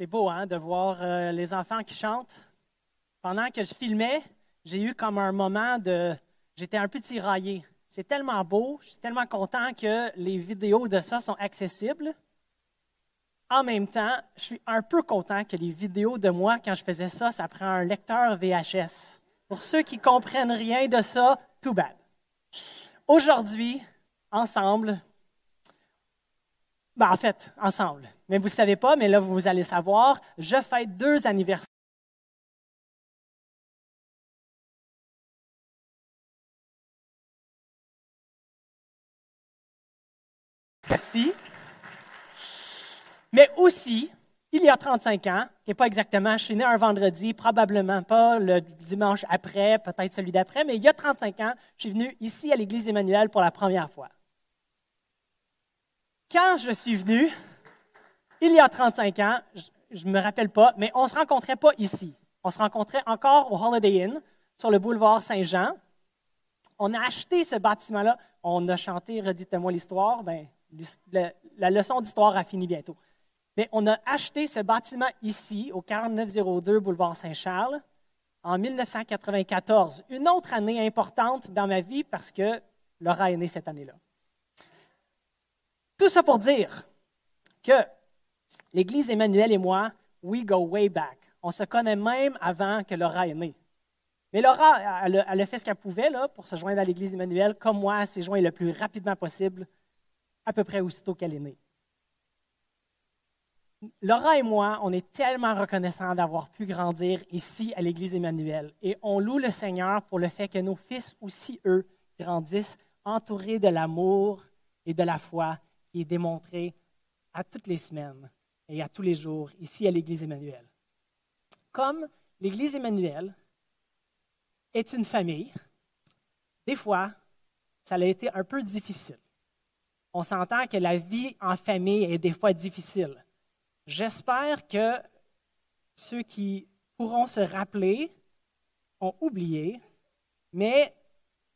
C'est beau, hein, de voir euh, les enfants qui chantent. Pendant que je filmais, j'ai eu comme un moment de. J'étais un peu tiraillé. C'est tellement beau, je suis tellement content que les vidéos de ça sont accessibles. En même temps, je suis un peu content que les vidéos de moi, quand je faisais ça, ça prend un lecteur VHS. Pour ceux qui comprennent rien de ça, tout bad. Aujourd'hui, ensemble, ben, en fait, ensemble, mais vous ne savez pas, mais là, vous allez savoir, je fête deux anniversaires. Merci. Mais aussi, il y a 35 ans, qui n'est pas exactement, je suis né un vendredi, probablement pas le dimanche après, peut-être celui d'après, mais il y a 35 ans, je suis venu ici à l'Église Emmanuel pour la première fois. Quand je suis venu, il y a 35 ans, je ne me rappelle pas, mais on ne se rencontrait pas ici. On se rencontrait encore au Holiday Inn sur le boulevard Saint-Jean. On a acheté ce bâtiment-là. On a chanté Redites-moi l'histoire. Ben, la leçon d'histoire a fini bientôt. Mais on a acheté ce bâtiment ici, au 4902 boulevard Saint-Charles, en 1994. Une autre année importante dans ma vie parce que Laura est née cette année-là. Tout ça pour dire que l'Église Emmanuel et moi, we go way back. On se connaît même avant que Laura est née. Mais Laura, elle, a fait ce qu'elle pouvait là, pour se joindre à l'Église Emmanuel, comme moi, elle s'est jointe le plus rapidement possible, à peu près aussitôt qu'elle est née. Laura et moi, on est tellement reconnaissants d'avoir pu grandir ici à l'Église Emmanuel. Et on loue le Seigneur pour le fait que nos fils aussi, eux, grandissent entourés de l'amour et de la foi qui est démontré à toutes les semaines et à tous les jours ici à l'Église Emmanuel. Comme l'Église Emmanuel est une famille, des fois, ça a été un peu difficile. On s'entend que la vie en famille est des fois difficile. J'espère que ceux qui pourront se rappeler ont oublié, mais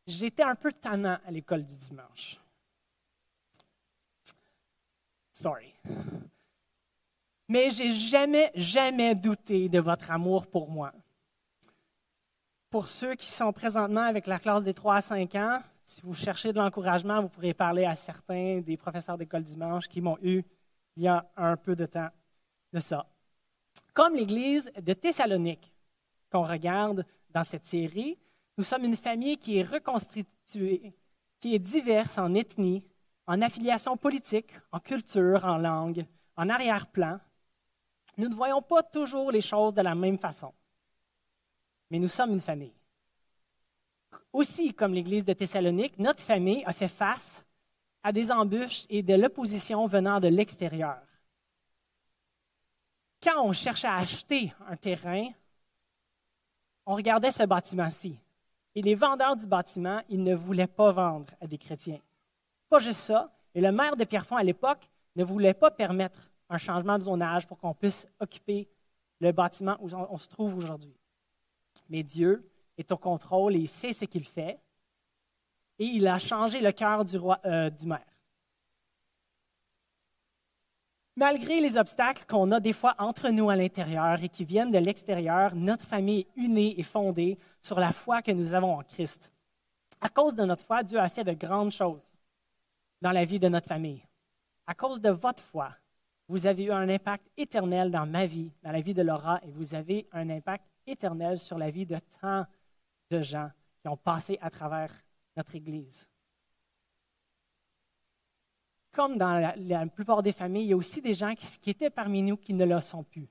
j'étais un peu tannant à l'école du dimanche. Sorry. Mais j'ai jamais, jamais douté de votre amour pour moi. Pour ceux qui sont présentement avec la classe des 3 à 5 ans, si vous cherchez de l'encouragement, vous pourrez parler à certains des professeurs d'école dimanche qui m'ont eu il y a un peu de temps de ça. Comme l'Église de Thessalonique qu'on regarde dans cette série, nous sommes une famille qui est reconstituée, qui est diverse en ethnie, en affiliation politique, en culture, en langue, en arrière-plan. Nous ne voyons pas toujours les choses de la même façon, mais nous sommes une famille. Aussi, comme l'Église de Thessalonique, notre famille a fait face à des embûches et de l'opposition venant de l'extérieur. Quand on cherchait à acheter un terrain, on regardait ce bâtiment-ci. Et les vendeurs du bâtiment, ils ne voulaient pas vendre à des chrétiens. Pas juste ça, et le maire de Pierrefonds à l'époque ne voulait pas permettre un changement de zonage pour qu'on puisse occuper le bâtiment où on se trouve aujourd'hui. Mais Dieu est au contrôle et il sait ce qu'il fait. Et il a changé le cœur du, euh, du maire. Malgré les obstacles qu'on a des fois entre nous à l'intérieur et qui viennent de l'extérieur, notre famille est unie et fondée sur la foi que nous avons en Christ. À cause de notre foi, Dieu a fait de grandes choses dans la vie de notre famille. À cause de votre foi, vous avez eu un impact éternel dans ma vie, dans la vie de Laura, et vous avez un impact éternel sur la vie de tant de gens qui ont passé à travers notre Église comme dans la, plupart des familles, il y a aussi des gens qui, étaient parmi nous qui ne le sont plus.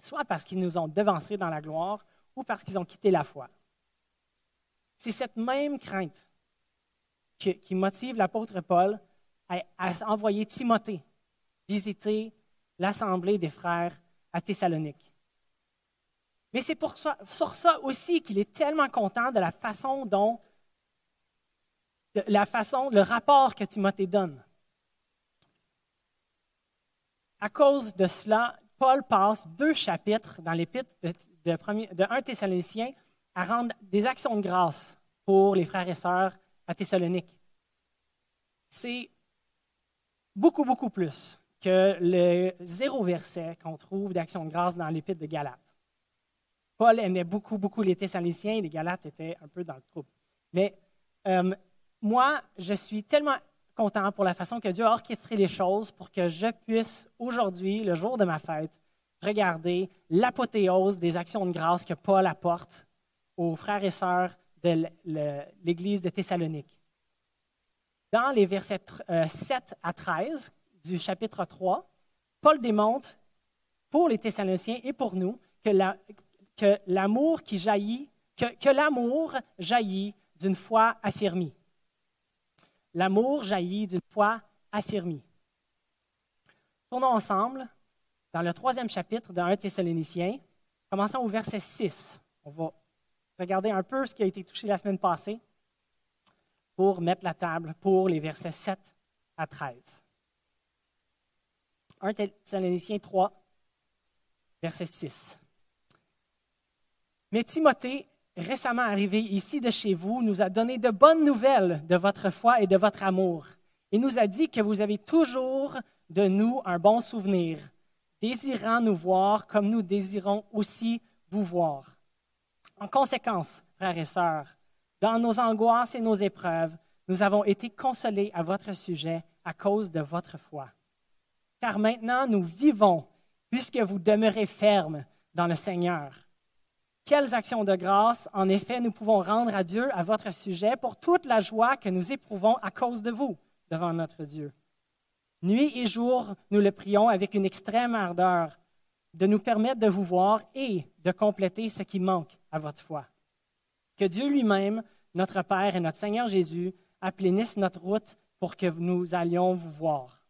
Soit parce qu'ils nous ont devancés dans la gloire ou parce qu'ils ont quitté la foi. C'est cette même crainte qui, motive l'apôtre Paul à, envoyer Timothée visiter l'assemblée des frères à Thessalonique. Mais c'est pour ça, sur ça aussi qu'il est tellement content de la façon dont, la façon, le rapport que Timothée donne. À cause de cela, Paul passe deux chapitres dans l'épître de, de, 1 Thessalonicien à rendre des actions de grâce pour les frères et sœurs à Thessalonique. C'est beaucoup, beaucoup plus que le zéro verset qu'on trouve d'Action de grâce dans l'Épître de Galates. Paul aimait beaucoup, beaucoup les Thessaloniciens et les Galates étaient un peu dans le trouble. Mais euh, moi, je suis tellement content pour la façon que Dieu a orchestré les choses pour que je puisse aujourd'hui, le jour de ma fête, regarder l'apothéose des actions de grâce que Paul apporte aux frères et sœurs de l'Église de Thessalonique. Dans les versets 7 euh, à 13 du chapitre 3, Paul démontre pour les Thessaloniciens et pour nous que l'amour qui jaillit, que l'amour jaillit d'une foi affermie. L'amour jaillit d'une foi affermie. Tournons ensemble dans le troisième chapitre de 1 Thessaloniciens. Commençons au verset 6. On va regarder un peu ce qui a été touché la semaine passée pour mettre la table pour les versets 7 à 13. 1 Thessaloniciens 3, verset 6. Mais Timothée, récemment arrivé ici de chez vous, nous a donné de bonnes nouvelles de votre foi et de votre amour. Il nous a dit que vous avez toujours de nous un bon souvenir, désirant nous voir comme nous désirons aussi vous voir. En conséquence, frères et sœurs, dans nos angoisses et nos épreuves, nous avons été consolés à votre sujet à cause de votre foi. Car maintenant nous vivons puisque vous demeurez fermes dans le Seigneur. Quelles actions de grâce, en effet, nous pouvons rendre à Dieu à votre sujet pour toute la joie que nous éprouvons à cause de vous devant notre Dieu. Nuit et jour, nous le prions avec une extrême ardeur de nous permettre de vous voir et de compléter ce qui manque à votre foi. Que Dieu lui-même, notre Père et notre Seigneur Jésus, aplanisse notre route pour que nous allions vous voir.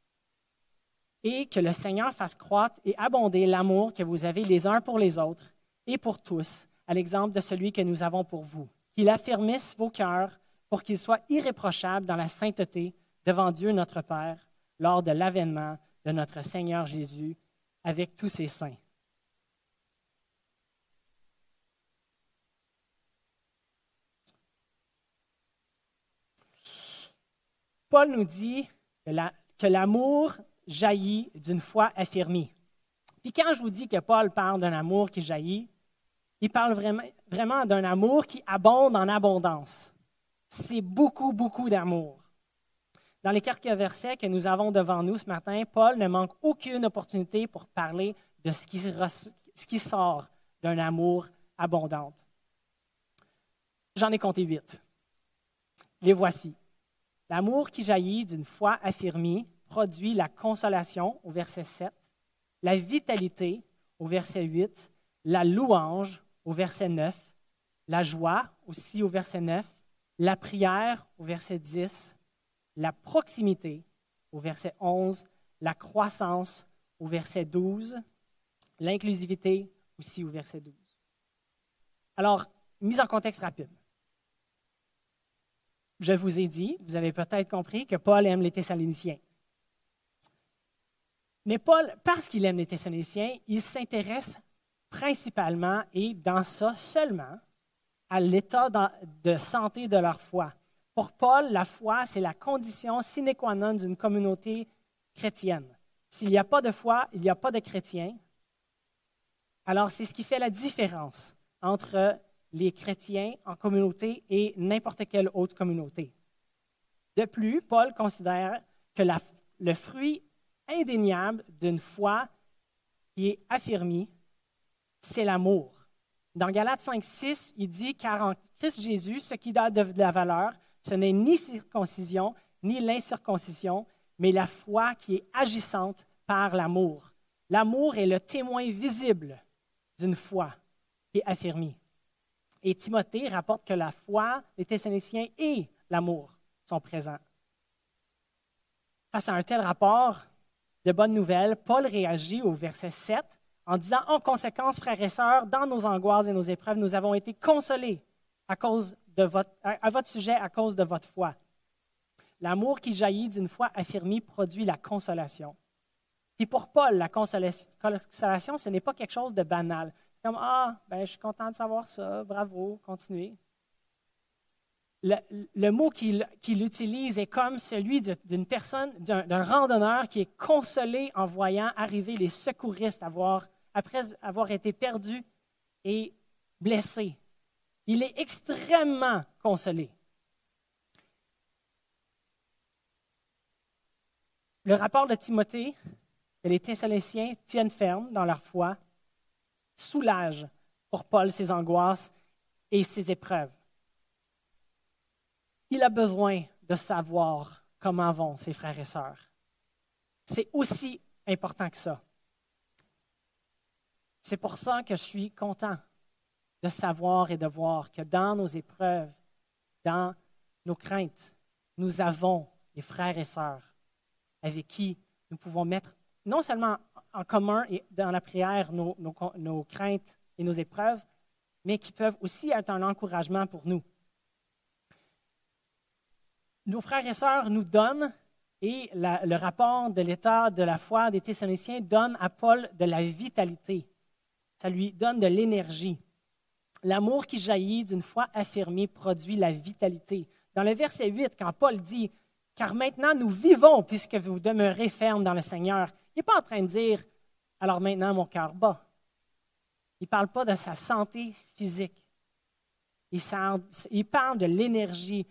Et que le Seigneur fasse croître et abonder l'amour que vous avez les uns pour les autres et pour tous, à l'exemple de celui que nous avons pour vous. Qu'il affermisse vos cœurs pour qu'ils soient irréprochables dans la sainteté devant Dieu notre Père lors de l'avènement de notre Seigneur Jésus avec tous ses saints. Paul nous dit que l'amour jaillit d'une foi affirmée. Puis quand je vous dis que Paul parle d'un amour qui jaillit, il parle vraiment, d'un amour qui abonde en abondance. C'est beaucoup, beaucoup d'amour. Dans les quelques versets que nous avons devant nous ce matin, Paul ne manque aucune opportunité pour parler de ce qui, ce qui sort d'un amour abondant. J'en ai compté huit. Les voici. L'amour qui jaillit d'une foi affirmée produit la consolation au verset 7, la vitalité au verset 8, la louange au verset 9, la joie aussi au verset 9, la prière au verset 10, la proximité au verset 11, la croissance au verset 12, l'inclusivité aussi au verset 12. Alors, mise en contexte rapide. Je vous ai dit, vous avez peut-être compris que Paul aime les Thessaloniciens. Mais Paul, parce qu'il aime les Thessaloniciens, il s'intéresse principalement et dans ça seulement à l'état de santé de leur foi. Pour Paul, la foi, c'est la condition sine qua non d'une communauté chrétienne. S'il n'y a pas de foi, il n'y a pas de chrétiens. Alors, c'est ce qui fait la différence entre les chrétiens en communauté et n'importe quelle autre communauté. De plus, Paul considère que le fruit indéniable d'une foi qui est affirmée, c'est l'amour. Dans Galates 5, 6, il dit Car en Christ Jésus, ce qui donne de la valeur, ce n'est ni circoncision, ni l'incirconcision, mais la foi qui est agissante par l'amour. L'amour est le témoin visible d'une foi qui est affirmée. Et Timothée rapporte que la foi des Thessaloniciens et l'amour sont présents. Face à un tel rapport de bonnes nouvelles, Paul réagit au verset 7 en disant En conséquence, frères et sœurs, dans nos angoisses et nos épreuves, nous avons été consolés à, cause de votre, à votre sujet à cause de votre foi. L'amour qui jaillit d'une foi affirmée produit la consolation. Et pour Paul, la consolation, ce n'est pas quelque chose de banal. Ah, ben, je suis content de savoir ça, bravo, continuez. le, mot qu'il utilise est comme celui d'une personne, d'un randonneur qui est consolé en voyant arriver les secouristes après avoir été perdu et blessé. Il est extrêmement consolé. Le rapport de Timothée et les Thessaloniciens tiennent ferme dans leur foi, soulage pour Paul ses angoisses et ses épreuves. Il a besoin de savoir comment vont ses frères et sœurs. C'est aussi important que ça. C'est pour ça que je suis content de savoir et de voir que dans nos épreuves, dans nos craintes, nous avons des frères et sœurs avec qui nous pouvons mettre non seulement en commun et dans la prière nos, craintes et nos épreuves, mais qui peuvent aussi être un encouragement pour nous nos frères et sœurs nous donnent, et le rapport de l'état de la foi des Thessaloniciens donne à Paul de la vitalité. Ça lui donne de l'énergie. L'amour qui jaillit d'une foi affirmée produit la vitalité. Dans le verset 8, quand Paul dit Car maintenant nous vivons puisque vous demeurez fermes dans le Seigneur, il n'est pas en train de dire Alors maintenant mon cœur bat. Il ne parle pas de sa santé physique. il parle de l'énergie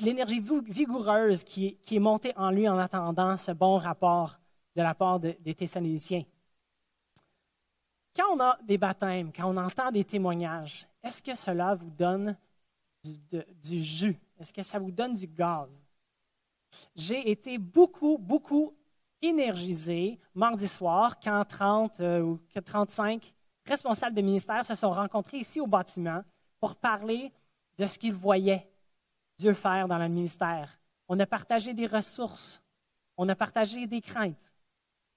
l'énergie vigoureuse qui est, montée en lui en attendant ce bon rapport de la part des Thessaloniciens. Quand on a des baptêmes, quand on entend des témoignages, est-ce que cela vous donne du, jus? Est-ce que ça vous donne du gaz? J'ai été beaucoup, beaucoup énergisé mardi soir quand 30 euh, ou 35 responsables de ministère se sont rencontrés ici au bâtiment pour parler de ce qu'ils voyaient Dieu faire dans le ministère. On a partagé des ressources. On a partagé des craintes.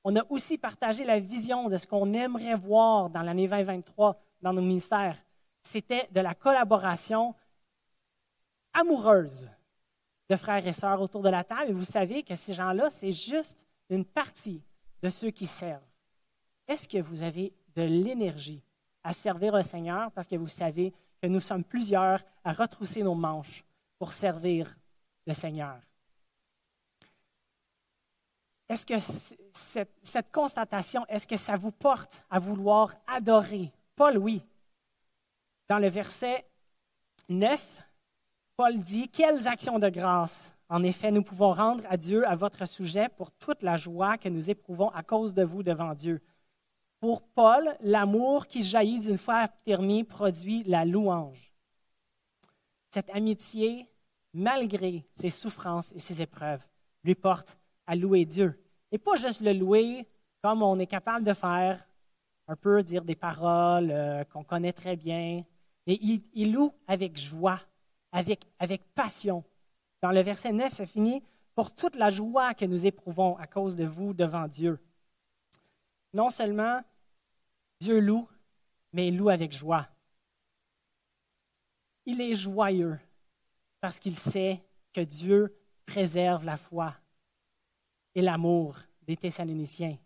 On a aussi partagé la vision de ce qu'on aimerait voir dans l'année 2023 dans nos ministères. C'était de la collaboration amoureuse de frères et sœurs autour de la table. Et vous savez que ces gens-là, c'est juste une partie de ceux qui servent. Est-ce que vous avez de l'énergie à servir le Seigneur parce que vous savez que nous sommes plusieurs à retrousser nos manches pour servir le Seigneur? Est-ce que cette, constatation, est-ce que ça vous porte à vouloir adorer? Paul, oui. Dans le verset 9, Paul dit, Quelles actions de grâce, en effet, nous pouvons rendre à Dieu à votre sujet pour toute la joie que nous éprouvons à cause de vous devant Dieu. Pour Paul, l'amour qui jaillit d'une foi affirmée produit la louange cette amitié, malgré ses souffrances et ses épreuves, lui porte à louer Dieu. Et pas juste le louer comme on est capable de faire, un peu dire des paroles euh, qu'on connaît très bien, mais il, loue avec joie, avec, avec passion. Dans le verset 9, ça finit pour toute la joie que nous éprouvons à cause de vous devant Dieu. Non seulement Dieu loue, mais il loue avec joie il est joyeux parce qu'il sait que Dieu préserve la foi et l'amour des Thessaloniciens.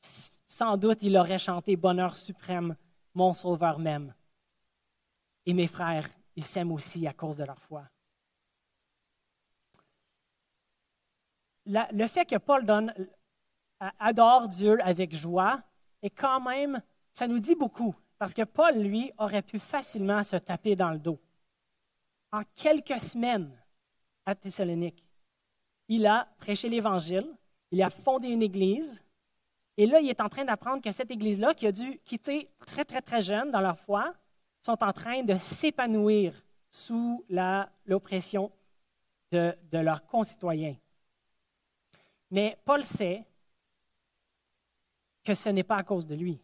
Sans doute, il aurait chanté Bonheur suprême, mon Sauveur même. Et mes frères, ils s'aiment aussi à cause de leur foi. Le fait que Paul donne, adore Dieu avec joie, est quand même, ça nous dit beaucoup. Parce que Paul, lui, aurait pu facilement se taper dans le dos. En quelques semaines à Thessalonique, il a prêché l'Évangile, il a fondé une église, et là, il est en train d'apprendre que cette église-là, qui a dû quitter très, très, très jeune dans leur foi, sont en train de s'épanouir sous l'oppression de leurs concitoyens. Mais Paul sait que ce n'est pas à cause de lui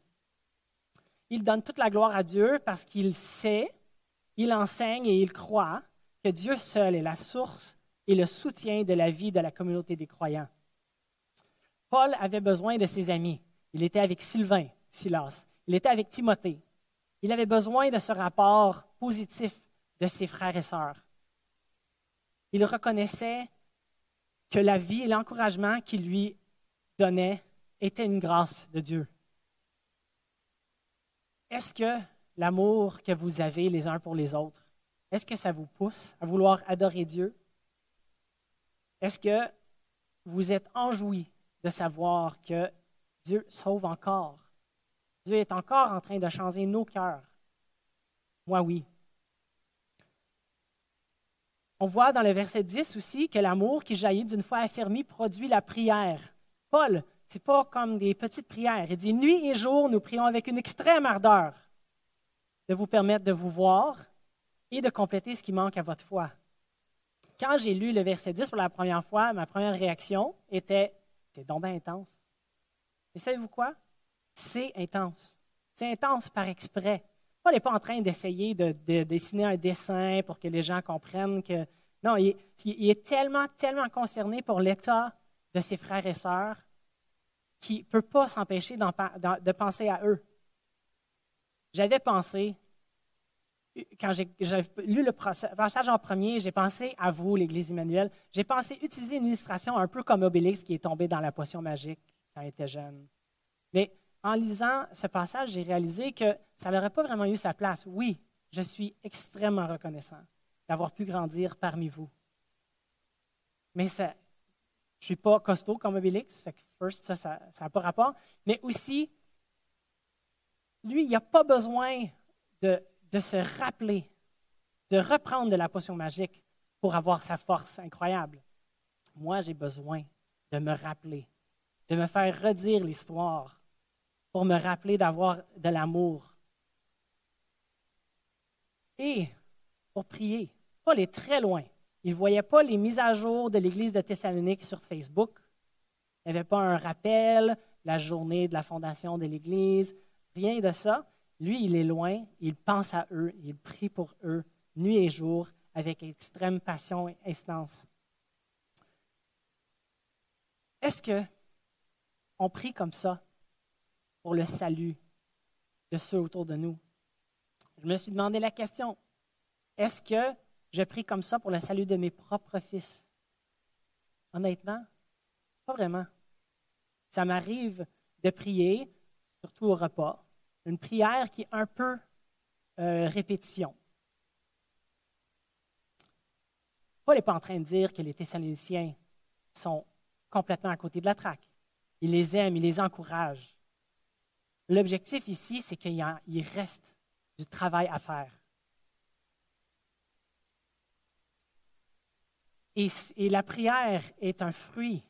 il donne toute la gloire à Dieu parce qu'il sait, il enseigne et il croit que Dieu seul est la source et le soutien de la vie de la communauté des croyants. Paul avait besoin de ses amis. Il était avec Sylvain, Silas. Il était avec Timothée. Il avait besoin de ce rapport positif de ses frères et sœurs. Il reconnaissait que la vie et l'encouragement qu'il lui donnait étaient une grâce de Dieu. Est-ce que l'amour que vous avez les uns pour les autres, est-ce que ça vous pousse à vouloir adorer Dieu? Est-ce que vous êtes enjoui de savoir que Dieu sauve encore? Dieu est encore en train de changer nos cœurs? Moi, oui. On voit dans le verset 10 aussi que l'amour qui jaillit d'une foi affermie produit la prière. Paul, ce n'est pas comme des petites prières. Il dit Nuit et jour, nous prions avec une extrême ardeur de vous permettre de vous voir et de compléter ce qui manque à votre foi. Quand j'ai lu le verset 10 pour la première fois, ma première réaction était C'est donc bien intense. Et savez-vous quoi? C'est intense. C'est intense par exprès. Paul n'est pas en train d'essayer de, dessiner un dessin pour que les gens comprennent que. Non, il, est tellement, tellement concerné pour l'état de ses frères et sœurs qu'il ne peut pas s'empêcher de penser à eux. J'avais pensé, quand j'ai lu le passage en premier, j'ai pensé à vous, l'Église Emmanuel. J'ai pensé utiliser une illustration un peu comme Obélix qui est tombé dans la potion magique quand il était jeune. Mais en lisant ce passage, j'ai réalisé que ça n'aurait pas vraiment eu sa place. Oui, je suis extrêmement reconnaissant d'avoir pu grandir parmi vous. Mais je ne suis pas costaud comme Obélix, fait que first, ça, n'a pas rapport. Mais aussi, lui, il n'a pas besoin de se rappeler, de reprendre de la potion magique pour avoir sa force incroyable. Moi, j'ai besoin de me rappeler, de me faire redire l'histoire pour me rappeler d'avoir de l'amour. Et pour prier. Paul est très loin. Il ne voyait pas les mises à jour de l'Église de Thessalonique sur Facebook. Il n'y avait pas un rappel, la journée de la fondation de l'Église, rien de ça. Lui, il est loin, il pense à eux, il prie pour eux, nuit et jour, avec extrême passion et instance. Est-ce que on prie comme ça? Pour le salut de ceux autour de nous. Je me suis demandé la question, est-ce que je prie comme ça pour le salut de mes propres fils? Honnêtement, pas vraiment. Ça m'arrive de prier, surtout au repas, une prière qui est un peu euh, répétition. Paul n'est pas en train de dire que les Thessaloniciens sont complètement à côté de la traque. Il les aime, il les encourage. L'objectif ici, c'est qu'il reste du travail à faire. Et, la prière est un fruit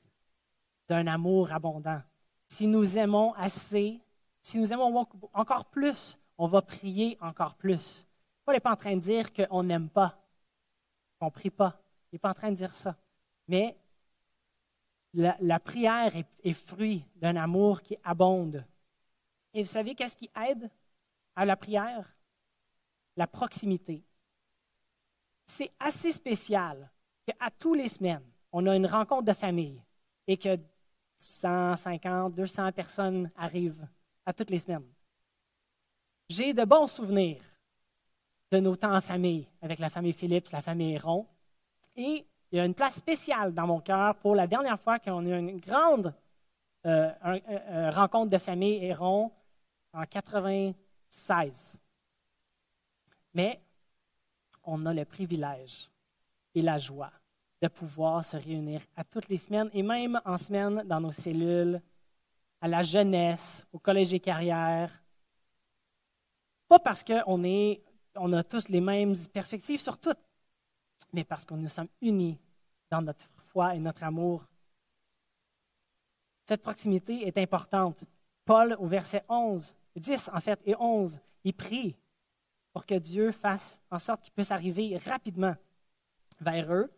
d'un amour abondant. Si nous aimons assez, si nous aimons encore plus, on va prier encore plus. Paul n'est pas en train de dire qu'on n'aime pas, qu'on ne prie pas. Il n'est pas en train de dire ça. Mais la, prière est fruit d'un amour qui abonde. Et vous savez qu'est-ce qui aide à la prière? La proximité. C'est assez spécial qu'à tous les semaines, on a une rencontre de famille et que 150, 200 personnes arrivent à toutes les semaines. J'ai de bons souvenirs de nos temps en famille, avec la famille Philippe, la famille Héron. Et il y a une place spéciale dans mon cœur pour la dernière fois qu'on a eu une grande euh, rencontre de famille Héron en 96. Mais on a le privilège et la joie de pouvoir se réunir à toutes les semaines et même en semaine dans nos cellules, à la jeunesse, au collège et carrière. Pas parce qu'on on a tous les mêmes perspectives sur tout, mais parce que nous sommes unis dans notre foi et notre amour. Cette proximité est importante. Paul, au verset 11, 10 en fait, et 11, il prie pour que Dieu fasse en sorte qu'il puisse arriver rapidement vers eux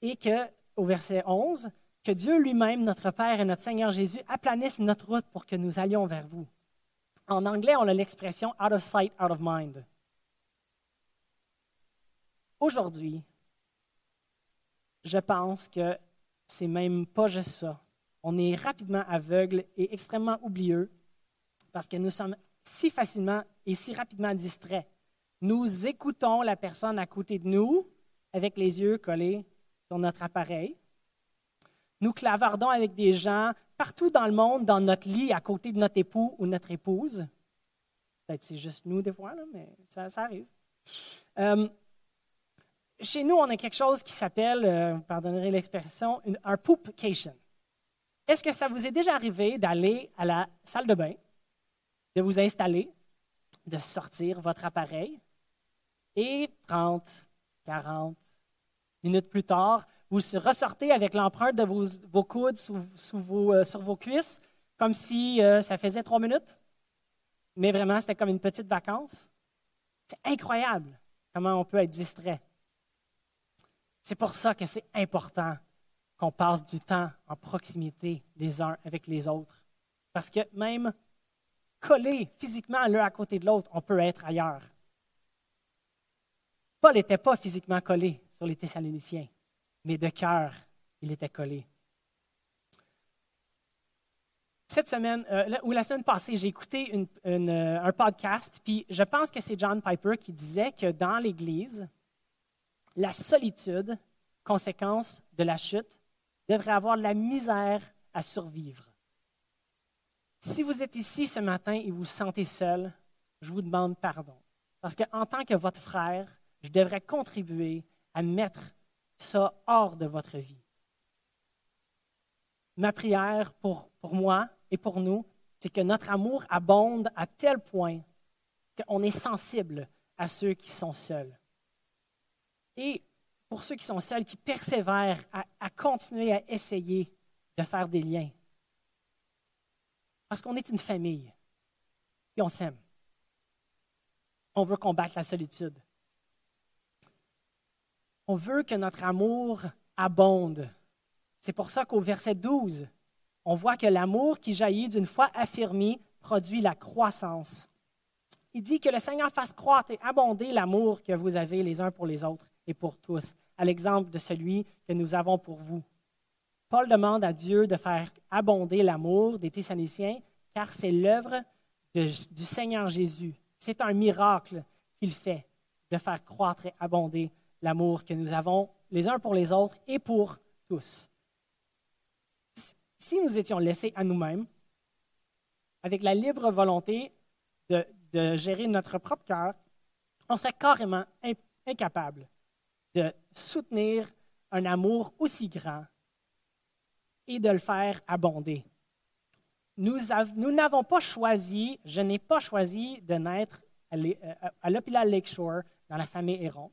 et que, au verset 11, que Dieu lui-même, notre Père et notre Seigneur Jésus, aplanisse notre route pour que nous allions vers vous. En anglais, on a l'expression out of sight, out of mind. Aujourd'hui, je pense que c'est même pas juste ça. On est rapidement aveugle et extrêmement oublieux parce que nous sommes si facilement et si rapidement distraits. Nous écoutons la personne à côté de nous avec les yeux collés sur notre appareil. Nous clavardons avec des gens partout dans le monde, dans notre lit, à côté de notre époux ou notre épouse. Peut-être c'est juste nous des fois, mais ça, arrive. Euh, chez nous, on a quelque chose qui s'appelle, euh, pardonnerez l'expression, un poopcation. Est-ce que ça vous est déjà arrivé d'aller à la salle de bain, de vous installer, de sortir votre appareil et 30, 40 minutes plus tard, vous ressortez avec l'empreinte de vos, coudes sous- sous vos, euh, sur vos cuisses, comme si euh, ça faisait trois minutes, mais vraiment c'était comme une petite vacance? C'est incroyable comment on peut être distrait. C'est pour ça que c'est important qu'on passe du temps en proximité les uns avec les autres. Parce que même collés physiquement l'un à côté de l'autre, on peut être ailleurs. Paul n'était pas physiquement collé sur les Thessaloniciens, mais de cœur, il était collé. Cette semaine, euh, ou la semaine passée, j'ai écouté euh, un podcast, puis je pense que c'est John Piper qui disait que dans l'Église, la solitude, conséquence de la chute, devrait avoir de la misère à survivre. Si vous êtes ici ce matin et vous vous sentez seul, je vous demande pardon. Parce qu'en tant que votre frère, je devrais contribuer à mettre ça hors de votre vie. Ma prière pour, moi et pour nous, c'est que notre amour abonde à tel point qu'on est sensible à ceux qui sont seuls. Et pour ceux qui sont seuls, qui persévèrent à continuer à essayer de faire des liens. Parce qu'on est une famille et on s'aime. On veut combattre la solitude. On veut que notre amour abonde. C'est pour ça qu'au verset 12, on voit que l'amour qui jaillit d'une foi affirmée produit la croissance. Il dit que le Seigneur fasse croître et abonder l'amour que vous avez les uns pour les autres et pour tous, à l'exemple de celui que nous avons pour vous. Paul demande à Dieu de faire abonder l'amour des Thessaloniciens, car c'est l'œuvre du Seigneur Jésus. C'est un miracle qu'il fait de faire croître et abonder l'amour que nous avons les uns pour les autres et pour tous. Si- nous étions laissés à nous-mêmes, avec la libre volonté de, de gérer notre propre cœur, on serait carrément in- incapable de soutenir un amour aussi grand et de le faire abonder. Nous av- nous n'avons pas choisi, je n'ai pas choisi de naître euh, à l'hôpital Lakeshore dans la famille Héron.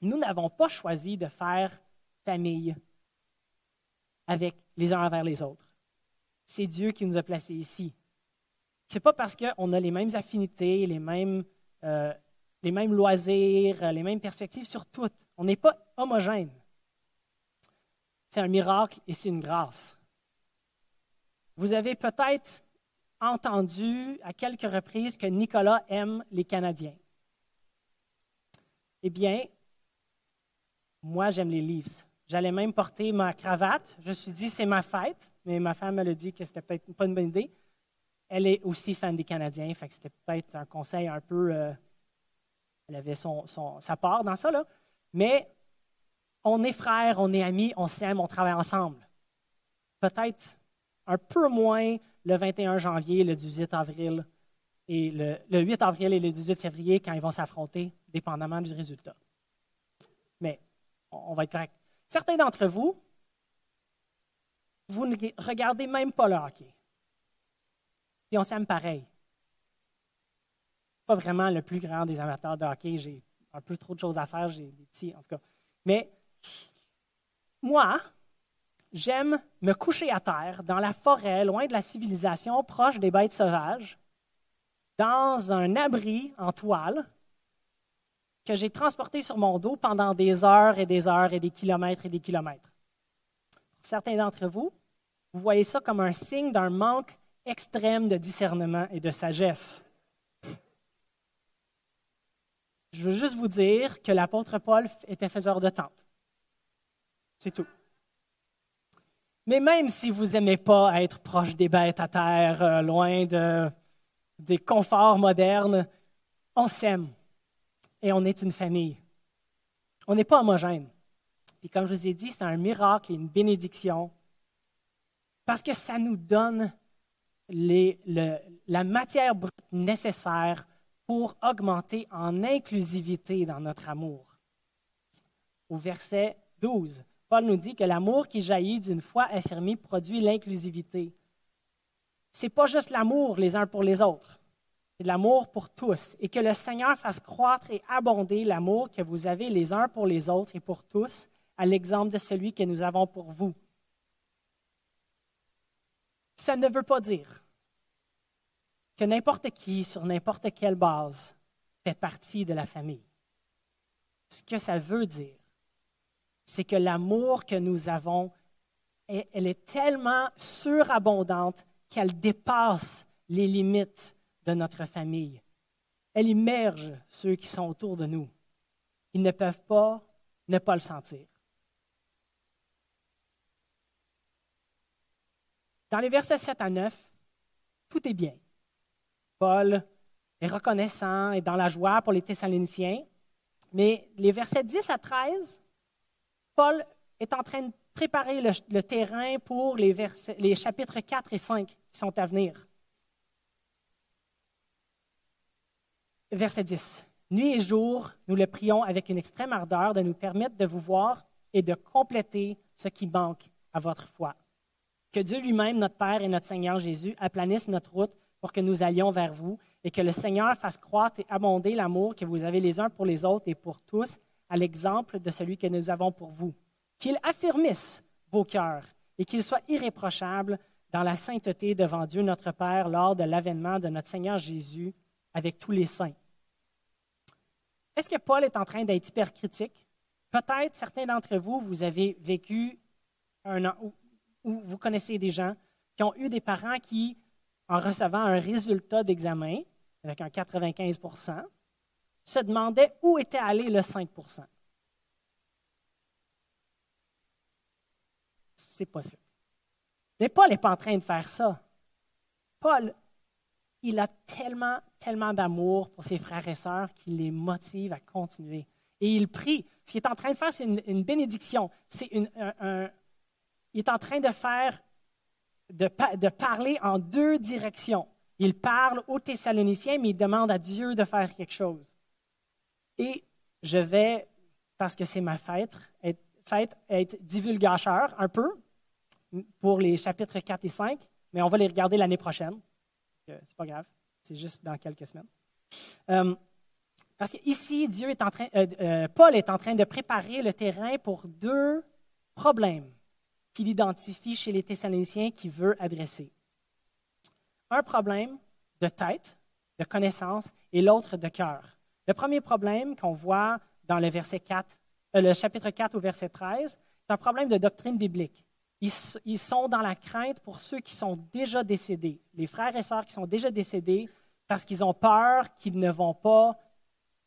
Nous n'avons pas choisi de faire famille avec les uns envers les autres. C'est Dieu qui nous a placés ici. C'est pas parce qu'on a les mêmes affinités, les mêmes, euh, les mêmes loisirs, les mêmes perspectives sur toutes. On n'est pas homogène. C'est un miracle et c'est une grâce. Vous avez peut-être entendu à quelques reprises que Nicolas aime les Canadiens. Eh bien, moi, j'aime les Leafs. J'allais même porter ma cravate. Je me suis dit, c'est ma fête, mais ma femme elle dit que c'était peut-être pas une bonne idée. Elle est aussi fan des Canadiens, fait que c'était peut-être un conseil un peu. euh, elle avait sa part dans ça, là. Mais on est frères, on est amis, on s'aime, on travaille ensemble. Peut-être un peu moins le 21 janvier, le 18 avril et le, le 8 avril et le 18 février quand ils vont s'affronter, dépendamment du résultat. Mais on va être correct. Certains d'entre vous, vous ne regardez même pas le hockey. Puis on s'aime pareil. Pas vraiment le plus grand des amateurs de hockey. J'ai un peu trop de choses à faire. J'ai des petits, en tout cas. Moi, j'aime me coucher à terre dans la forêt, loin de la civilisation, proche des bêtes sauvages, dans un abri en toile que j'ai transporté sur mon dos pendant des heures et des heures et des kilomètres et des kilomètres. Pour certains d'entre vous, vous voyez ça comme un signe d'un manque extrême de discernement et de sagesse. Je veux juste vous dire que l'apôtre Paul était faiseur de tente. C'est tout. Mais même si vous n'aimez pas être proche des bêtes à terre, euh, loin de, des conforts modernes, on s'aime et on est une famille. On n'est pas homogène. Puis comme je vous ai dit, c'est un miracle et une bénédiction parce que ça nous donne la matière brute nécessaire pour augmenter en inclusivité dans notre amour. au verset 12. Paul nous dit que l'amour qui jaillit d'une foi affermie produit l'inclusivité. C'est pas juste l'amour les uns pour les autres, c'est l'amour pour tous. Et que le Seigneur fasse croître et abonder l'amour que vous avez les uns pour les autres et pour tous, à l'exemple de celui que nous avons pour vous. Ça ne veut pas dire que n'importe qui, sur n'importe quelle base, fait partie de la famille. Ce que ça veut dire, c'est que l'amour que nous avons, elle est tellement surabondante qu'elle dépasse les limites de notre famille. Elle immerge ceux qui sont autour de nous. Ils ne peuvent pas ne pas le sentir. Dans les versets 7 à 9, tout est bien. Paul est reconnaissant et dans la joie pour les Thessaloniciens. Mais les versets 10 à 13, Paul est en train de préparer le, terrain pour les, les chapitres 4 et 5 qui sont à venir. Verset 10. Nuit et jour, nous le prions avec une extrême ardeur de nous permettre de vous voir et de compléter ce qui manque à votre foi. Que Dieu lui-même, notre Père et notre Seigneur Jésus, aplanisse notre route pour que nous allions vers vous et que le Seigneur fasse croître et abonder l'amour que vous avez les uns pour les autres et pour tous, à l'exemple de celui que nous avons pour vous. Qu'il affermisse vos cœurs et qu'il soit irréprochable dans la sainteté devant Dieu notre Père lors de l'avènement de notre Seigneur Jésus avec tous les saints. Est-ce que Paul est en train d'être hypercritique? Peut-être certains d'entre vous, vous avez vécu un an, ou vous connaissez des gens qui ont eu des parents qui, en recevant un résultat d'examen, avec un 95 se demandait où était allé le 5% C'est possible. Mais Paul n'est pas en train de faire ça. Paul, il a tellement, tellement d'amour pour ses frères et sœurs qu'il les motive à continuer. Et il prie. Ce qu'il est en train de faire, c'est une, bénédiction. C'est un, il est en train de faire, de, de parler en deux directions. Il parle aux Thessaloniciens, mais il demande à Dieu de faire quelque chose. Et je vais, parce que c'est ma fête, être, divulgateur un peu pour les chapitres 4 et 5, mais on va les regarder l'année prochaine. C'est pas grave, c'est juste dans quelques semaines. Euh, parce qu'ici, Dieu est en train, euh, euh, Paul est en train de préparer le terrain pour deux problèmes qu'il identifie chez les Thessaloniciens qu'il veut adresser un problème de tête, de connaissance, et l'autre de cœur. Le premier problème qu'on voit dans le, verset 4, euh, le chapitre 4 au verset 13, c'est un problème de doctrine biblique. Ils, sont dans la crainte pour ceux qui sont déjà décédés, les frères et sœurs qui sont déjà décédés, parce qu'ils ont peur qu'ils ne vont pas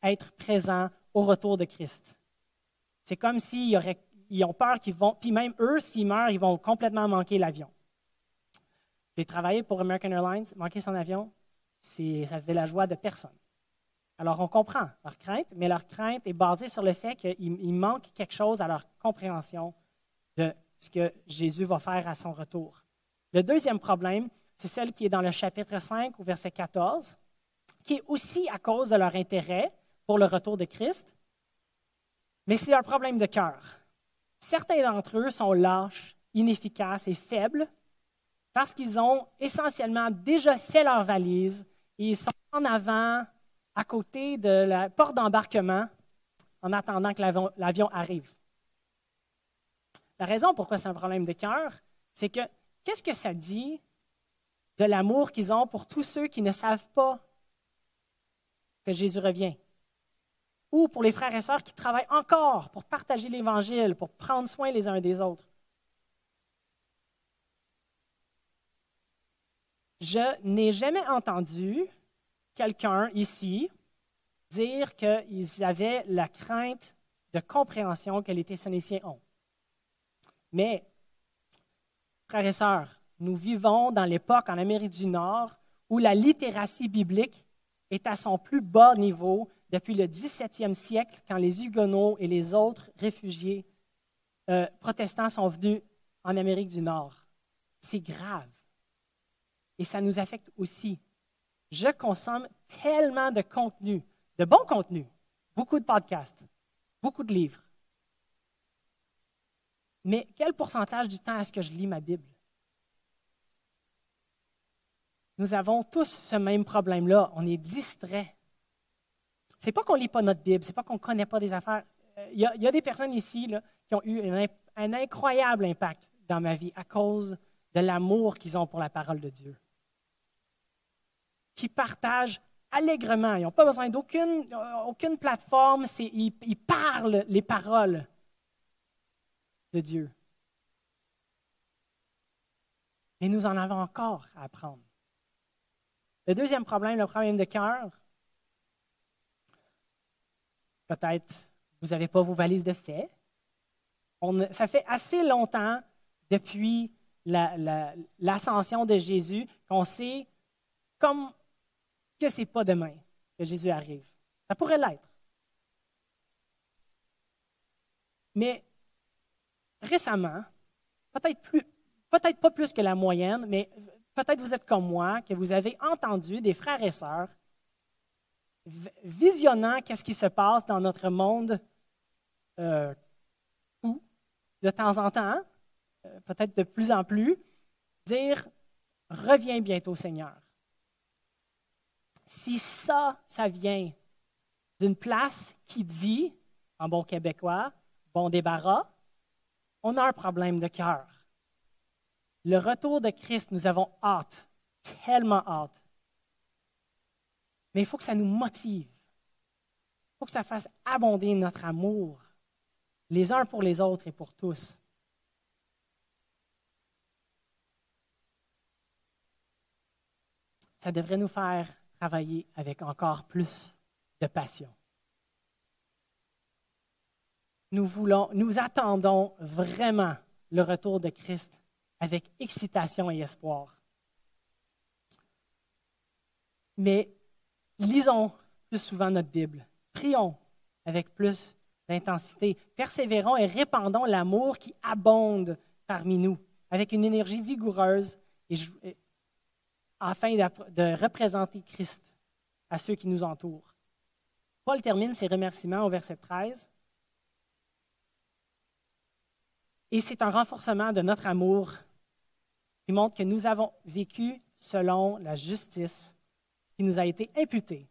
être présents au retour de Christ. C'est comme s'ils ils ont peur qu'ils vont, puis même eux, s'ils meurent, ils vont complètement manquer l'avion. J'ai travaillé pour American Airlines, manquer son avion, ça fait la joie de personne. Alors on comprend leur crainte, mais leur crainte est basée sur le fait qu'il manque quelque chose à leur compréhension de ce que Jésus va faire à son retour. Le deuxième problème, c'est celle qui est dans le chapitre 5 au verset 14, qui est aussi à cause de leur intérêt pour le retour de Christ, mais c'est un problème de cœur. Certains d'entre eux sont lâches, inefficaces et faibles parce qu'ils ont essentiellement déjà fait leur valise et ils sont en avant, à côté de la porte d'embarquement, en attendant que l'avion arrive. La raison pourquoi c'est un problème de cœur, c'est que qu'est-ce que ça dit de l'amour qu'ils ont pour tous ceux qui ne savent pas que Jésus revient? Ou pour les frères et sœurs qui travaillent encore pour partager l'Évangile, pour prendre soin les uns des autres? Je n'ai jamais entendu quelqu'un ici dire qu'ils avaient la crainte de compréhension que les Thessaloniciens ont. Mais, frères et sœurs, nous vivons dans l'époque en Amérique du Nord où la littératie biblique est à son plus bas niveau depuis le 17e siècle, quand les Huguenots et les autres réfugiés euh, protestants sont venus en Amérique du Nord. C'est grave. Et ça nous affecte aussi. Je consomme tellement de contenu, de bon contenu, beaucoup de podcasts, beaucoup de livres. Mais quel pourcentage du temps est-ce que je lis ma Bible? Nous avons tous ce même problème-là. On est distrait. C'est pas qu'on lit pas notre Bible, c'est pas qu'on ne connaît pas des affaires. Il y, a des personnes ici qui ont eu un incroyable impact dans ma vie à cause de l'amour qu'ils ont pour la parole de Dieu. Qui partagent allègrement. Ils n'ont pas besoin d'aucune aucune plateforme. Ils, ils parlent les paroles de Dieu. Mais nous en avons encore à apprendre. Le deuxième problème, le problème de cœur, peut-être vous n'avez pas vos valises de fait. ça fait assez longtemps depuis l'ascension de Jésus qu'on sait comme que ce n'est pas demain que Jésus arrive. Ça pourrait l'être. Mais récemment, peut-être pas plus que la moyenne, mais peut-être vous êtes comme moi, que vous avez entendu des frères et sœurs visionnant qu'est-ce qui se passe dans notre monde euh, de temps en temps, euh, peut-être de plus en plus, dire Reviens bientôt, Seigneur. Si ça, ça vient d'une place qui dit, en bon québécois, bon débarras, on a un problème de cœur. Le retour de Christ, nous avons hâte, tellement hâte. Mais il faut que ça nous motive. Il faut que ça fasse abonder notre amour, les uns pour les autres et pour tous. Ça devrait nous faire avec encore plus de passion. Nous voulons, nous attendons vraiment le retour de Christ avec excitation et espoir. Mais lisons plus souvent notre Bible. Prions avec plus d'intensité. Persévérons et répandons l'amour qui abonde parmi nous avec une énergie vigoureuse afin de représenter Christ à ceux qui nous entourent. Paul termine ses remerciements au verset 13. Et c'est un renforcement de notre amour qui montre que nous avons vécu selon la justice qui nous a été imputée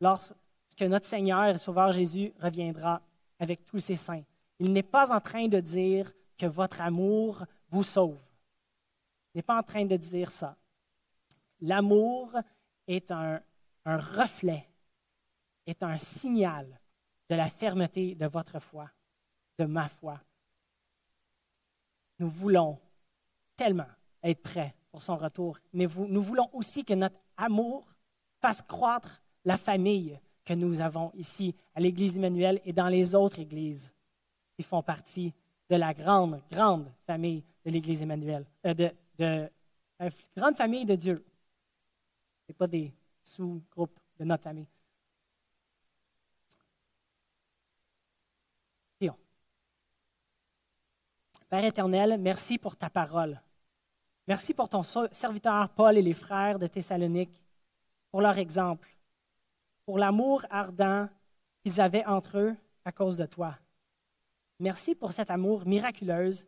lorsque notre Seigneur et Sauveur Jésus reviendra avec tous ses saints. Il n'est pas en train de dire que votre amour vous sauve. Il n'est pas en train de dire ça. L'amour est un, reflet, est un signal de la fermeté de votre foi, de ma foi. Nous voulons tellement être prêts pour son retour, mais nous voulons aussi que notre amour fasse croître la famille que nous avons ici à l'Église Emmanuel et dans les autres églises qui font partie de la grande, grande famille de l'Église Emmanuel, euh, de, de, la grande famille de Dieu. Ce pas des sous-groupes de notre famille. Père éternel, merci pour ta parole. Merci pour ton serviteur Paul et les frères de Thessalonique, pour leur exemple, pour l'amour ardent qu'ils avaient entre eux à cause de toi. Merci pour cet amour miraculeuse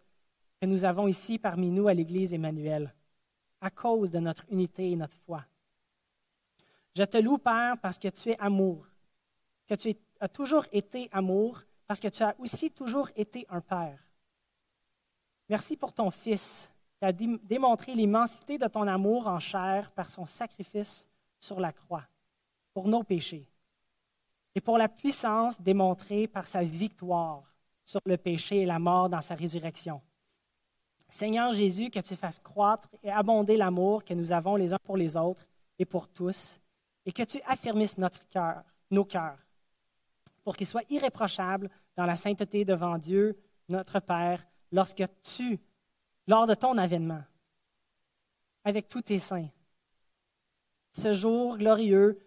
que nous avons ici parmi nous à l'Église Emmanuel, à cause de notre unité et notre foi. Je te loue, Père, parce que tu es amour, que tu as toujours été amour, parce que tu as aussi toujours été un Père. Merci pour ton Fils qui a démontré l'immensité de ton amour en chair par son sacrifice sur la croix pour nos péchés et pour la puissance démontrée par sa victoire sur le péché et la mort dans sa résurrection. Seigneur Jésus, que tu fasses croître et abonder l'amour que nous avons les uns pour les autres et pour tous, et que tu affermisses notre cœur, nos cœurs, pour qu'ils soient irréprochables dans la sainteté devant Dieu, notre Père, lorsque tu, lors de ton avènement, avec tous tes saints, ce jour glorieux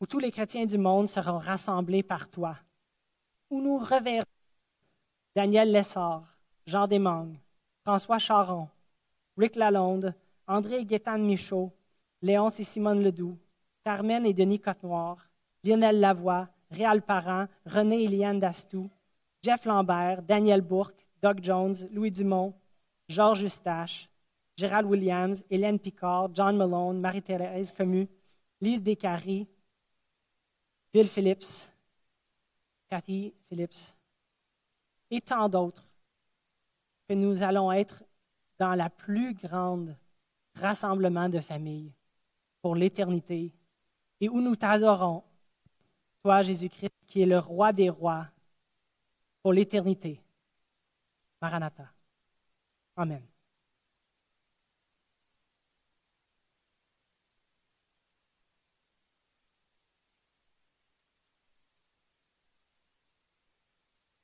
où tous les chrétiens du monde seront rassemblés par toi, où nous reverrons Daniel Lessard, Jean Desmangues, François Charon, Rick Lalonde, André Guétan Michaud, Léonce et Simone Ledoux, Carmen et Denis Cotenoir, Lionel Lavoie, Réal Parent, René et Liane Dastou, Jeff Lambert, Daniel Bourque, Doug Jones, Louis Dumont, Georges Eustache, Gérald Williams, Hélène Picard, John Malone, Marie-Thérèse Comu, Lise Descaries, Bill Phillips, Cathy Phillips, et tant d'autres, que nous allons être dans la plus grande rassemblement de familles pour l'éternité et où nous t'adorons, toi Jésus-Christ, qui est le roi des rois pour l'éternité. Maranatha. Amen.